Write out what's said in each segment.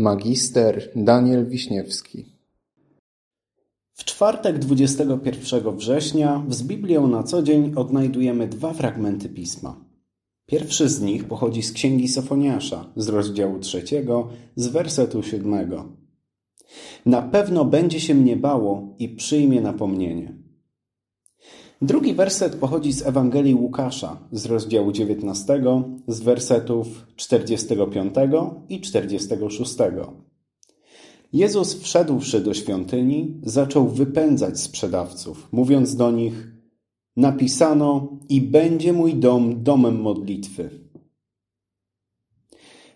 Magister Daniel Wiśniewski W czwartek 21 września z Biblią na co dzień odnajdujemy dwa fragmenty pisma. Pierwszy z nich pochodzi z Księgi Sofoniasza z rozdziału trzeciego, z wersetu siódmego. Na pewno będzie się mnie bało i przyjmie napomnienie. Drugi werset pochodzi z Ewangelii Łukasza z rozdziału 19, z wersetów 45 i 46. Jezus wszedłszy do świątyni, zaczął wypędzać sprzedawców, mówiąc do nich: Napisano, i będzie mój dom domem modlitwy.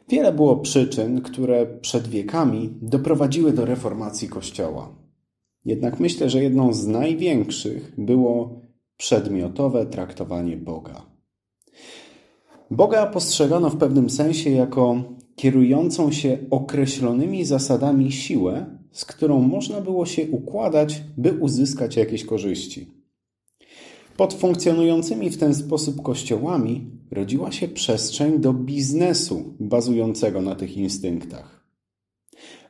Wiele było przyczyn, które przed wiekami doprowadziły do reformacji Kościoła. Jednak myślę, że jedną z największych było przedmiotowe traktowanie Boga. Boga postrzegano w pewnym sensie jako kierującą się określonymi zasadami siłę, z którą można było się układać, by uzyskać jakieś korzyści. Pod funkcjonującymi w ten sposób kościołami rodziła się przestrzeń do biznesu bazującego na tych instynktach.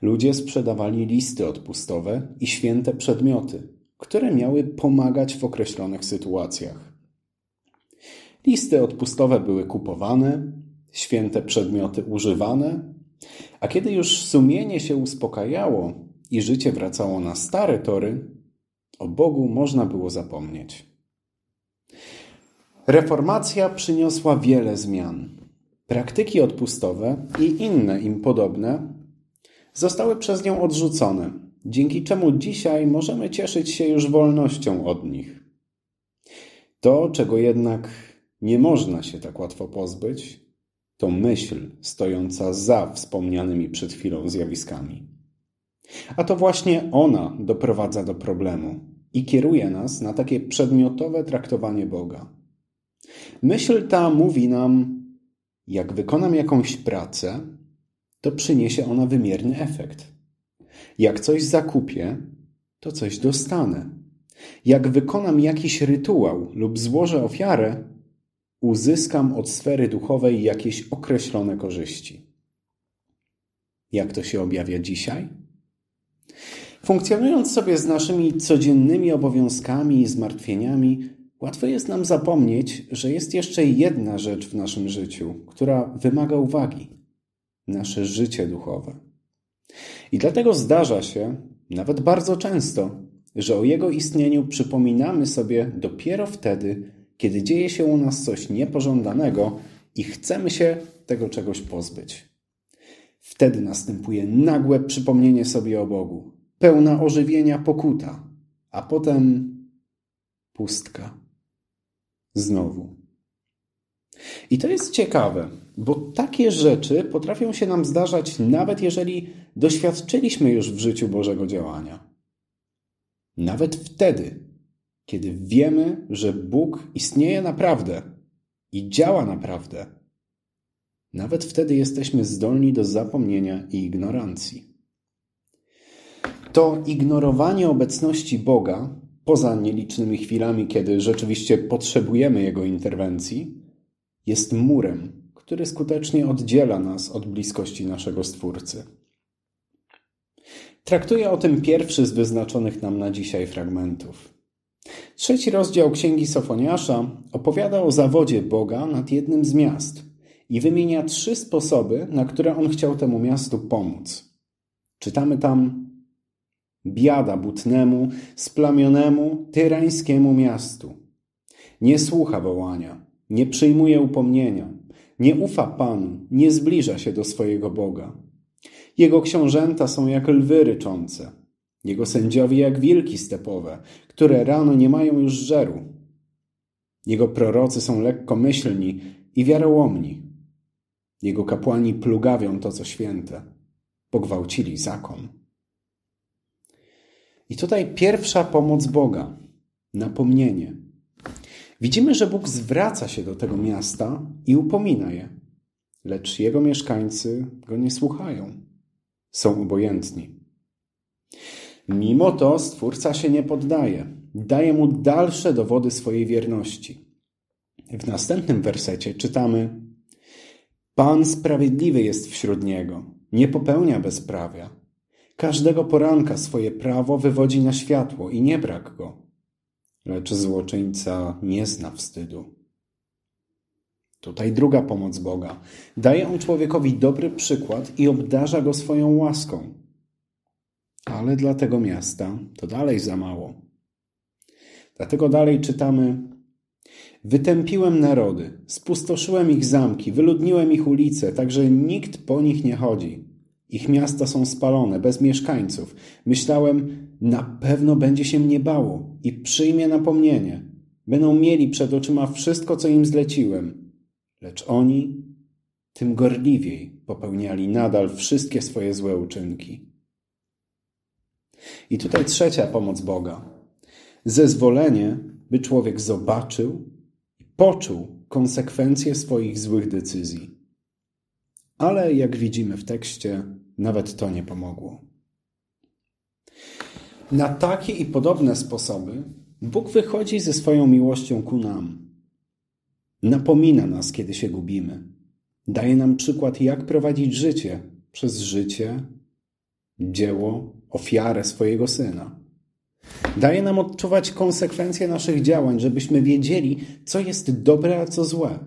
Ludzie sprzedawali listy odpustowe i święte przedmioty, które miały pomagać w określonych sytuacjach. Listy odpustowe były kupowane, święte przedmioty używane, a kiedy już sumienie się uspokajało i życie wracało na stare tory, o Bogu można było zapomnieć. Reformacja przyniosła wiele zmian. Praktyki odpustowe i inne im podobne zostały przez nią odrzucone, dzięki czemu dzisiaj możemy cieszyć się już wolnością od nich. To, czego jednak nie można się tak łatwo pozbyć, to myśl stojąca za wspomnianymi przed chwilą zjawiskami. A to właśnie ona doprowadza do problemu i kieruje nas na takie przedmiotowe traktowanie Boga. Myśl ta mówi nam, jak wykonam jakąś pracę, to przyniesie ona wymierny efekt. Jak coś zakupię, to coś dostanę. Jak wykonam jakiś rytuał lub złożę ofiarę, uzyskam od sfery duchowej jakieś określone korzyści. Jak to się objawia dzisiaj? Funkcjonując sobie z naszymi codziennymi obowiązkami i zmartwieniami, łatwo jest nam zapomnieć, że jest jeszcze jedna rzecz w naszym życiu, która wymaga uwagi nasze życie duchowe. I dlatego zdarza się, nawet bardzo często, że o jego istnieniu przypominamy sobie dopiero wtedy, kiedy dzieje się u nas coś niepożądanego i chcemy się tego czegoś pozbyć. Wtedy następuje nagłe przypomnienie sobie o Bogu, pełna ożywienia pokuta, a potem pustka. Znowu. I to jest ciekawe, bo takie rzeczy potrafią się nam zdarzać, nawet jeżeli doświadczyliśmy już w życiu Bożego działania. Nawet wtedy, kiedy wiemy, że Bóg istnieje naprawdę i działa naprawdę, nawet wtedy jesteśmy zdolni do zapomnienia i ignorancji. To ignorowanie obecności Boga, poza nielicznymi chwilami, kiedy rzeczywiście potrzebujemy Jego interwencji, jest murem, który skutecznie oddziela nas od bliskości naszego Stwórcy. Traktuje o tym pierwszy z wyznaczonych nam na dzisiaj fragmentów. Trzeci rozdział Księgi Sofoniasza opowiada o zawodzie Boga nad jednym z miast i wymienia trzy sposoby, na które on chciał temu miastu pomóc. Czytamy tam: Biada butnemu, splamionemu, tyrańskiemu miastu. Nie słucha wołania, nie przyjmuje upomnienia, nie ufa Panu, nie zbliża się do swojego Boga. Jego książęta są jak lwy ryczące, jego sędziowie jak wilki stepowe, które rano nie mają już żeru. Jego prorocy są lekkomyślni i wiarołomni. Jego kapłani plugawią to, co święte. Pogwałcili zakon. I tutaj pierwsza pomoc Boga, napomnienie. Widzimy, że Bóg zwraca się do tego miasta i upomina je, lecz jego mieszkańcy go nie słuchają. Są obojętni. Mimo to Stwórca się nie poddaje. Daje mu dalsze dowody swojej wierności. W następnym wersecie czytamy: Pan sprawiedliwy jest wśród niego, nie popełnia bezprawia. Każdego poranka swoje prawo wywodzi na światło i nie brak go. Lecz złoczyńca nie zna wstydu. Tutaj druga pomoc Boga. Daje on człowiekowi dobry przykład i obdarza go swoją łaską. Ale dla tego miasta to dalej za mało. Dlatego dalej czytamy: Wytępiłem narody, spustoszyłem ich zamki, wyludniłem ich ulice, tak że nikt po nich nie chodzi. Ich miasta są spalone, bez mieszkańców. Myślałem, na pewno będzie się mnie bało i przyjmie napomnienie. Będą mieli przed oczyma wszystko, co im zleciłem. Lecz oni tym gorliwiej popełniali nadal wszystkie swoje złe uczynki. I tutaj trzecia pomoc Boga. Zezwolenie, by człowiek zobaczył i poczuł konsekwencje swoich złych decyzji. Ale jak widzimy w tekście, nawet to nie pomogło. Na takie i podobne sposoby Bóg wychodzi ze swoją miłością ku nam. Napomina nas, kiedy się gubimy. Daje nam przykład, jak prowadzić życie przez życie, dzieło, ofiarę swojego syna. Daje nam odczuwać konsekwencje naszych działań, żebyśmy wiedzieli, co jest dobre, a co złe.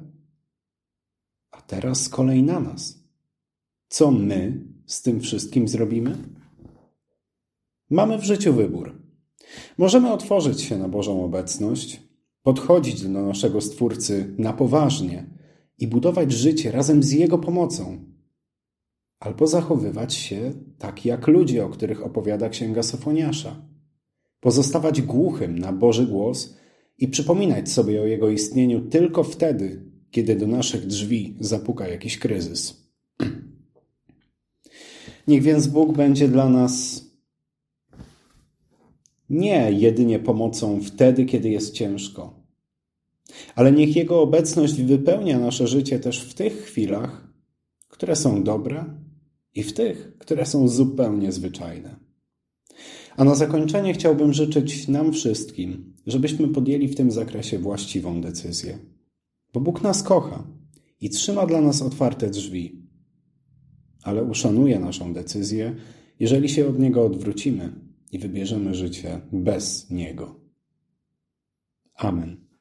A teraz z kolei na nas. Co my z tym wszystkim zrobimy? Mamy w życiu wybór. Możemy otworzyć się na Bożą obecność, podchodzić do naszego Stwórcy na poważnie i budować życie razem z Jego pomocą, albo zachowywać się tak jak ludzie, o których opowiada Księga Sofoniasza. Pozostawać głuchym na Boży głos i przypominać sobie o Jego istnieniu tylko wtedy, kiedy do naszych drzwi zapuka jakiś kryzys. Niech więc Bóg będzie dla nas nie jedynie pomocą wtedy, kiedy jest ciężko, ale niech Jego obecność wypełnia nasze życie też w tych chwilach, które są dobre i w tych, które są zupełnie zwyczajne. A na zakończenie chciałbym życzyć nam wszystkim, żebyśmy podjęli w tym zakresie właściwą decyzję. Bo Bóg nas kocha i trzyma dla nas otwarte drzwi, ale uszanuje naszą decyzję, jeżeli się od Niego odwrócimy i wybierzemy życie bez Niego. Amen.